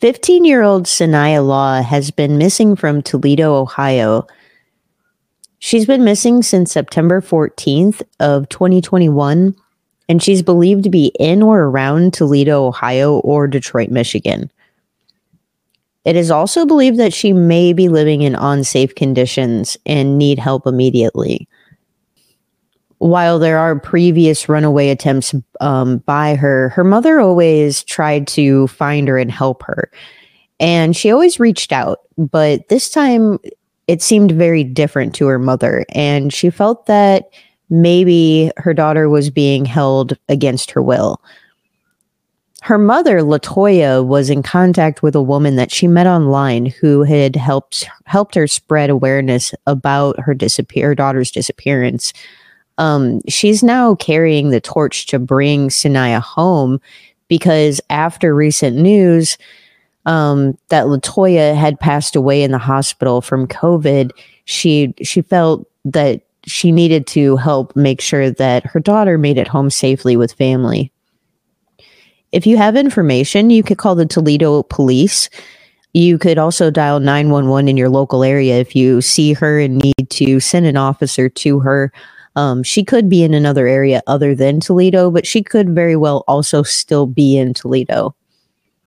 15 year old Cyn'Nyia Law has been missing from Toledo, Ohio. She's been missing since September 14th of 2021, and she's believed to be in or around Toledo, Ohio, or Detroit, Michigan. It is also believed that she may be living in unsafe conditions and need help immediately. While there are previous runaway attempts um, by her, her mother always tried to find her and help her. And she always reached out, but this time it seemed very different to her mother. And she felt that maybe her daughter was being held against her will her mother latoya was in contact with a woman that she met online who had helped helped her spread awareness about her disappear her daughter's disappearance um, she's now carrying the torch to bring Cyn'Nyia home because after recent news um, that latoya had passed away in the hospital from covid she she felt that she needed to help make sure that her daughter made it home safely with family if you have information, you could call the Toledo police. You could also dial 911 in your local area if you see her and need to send an officer to her. Um, she could be in another area other than Toledo, but she could very well also still be in Toledo.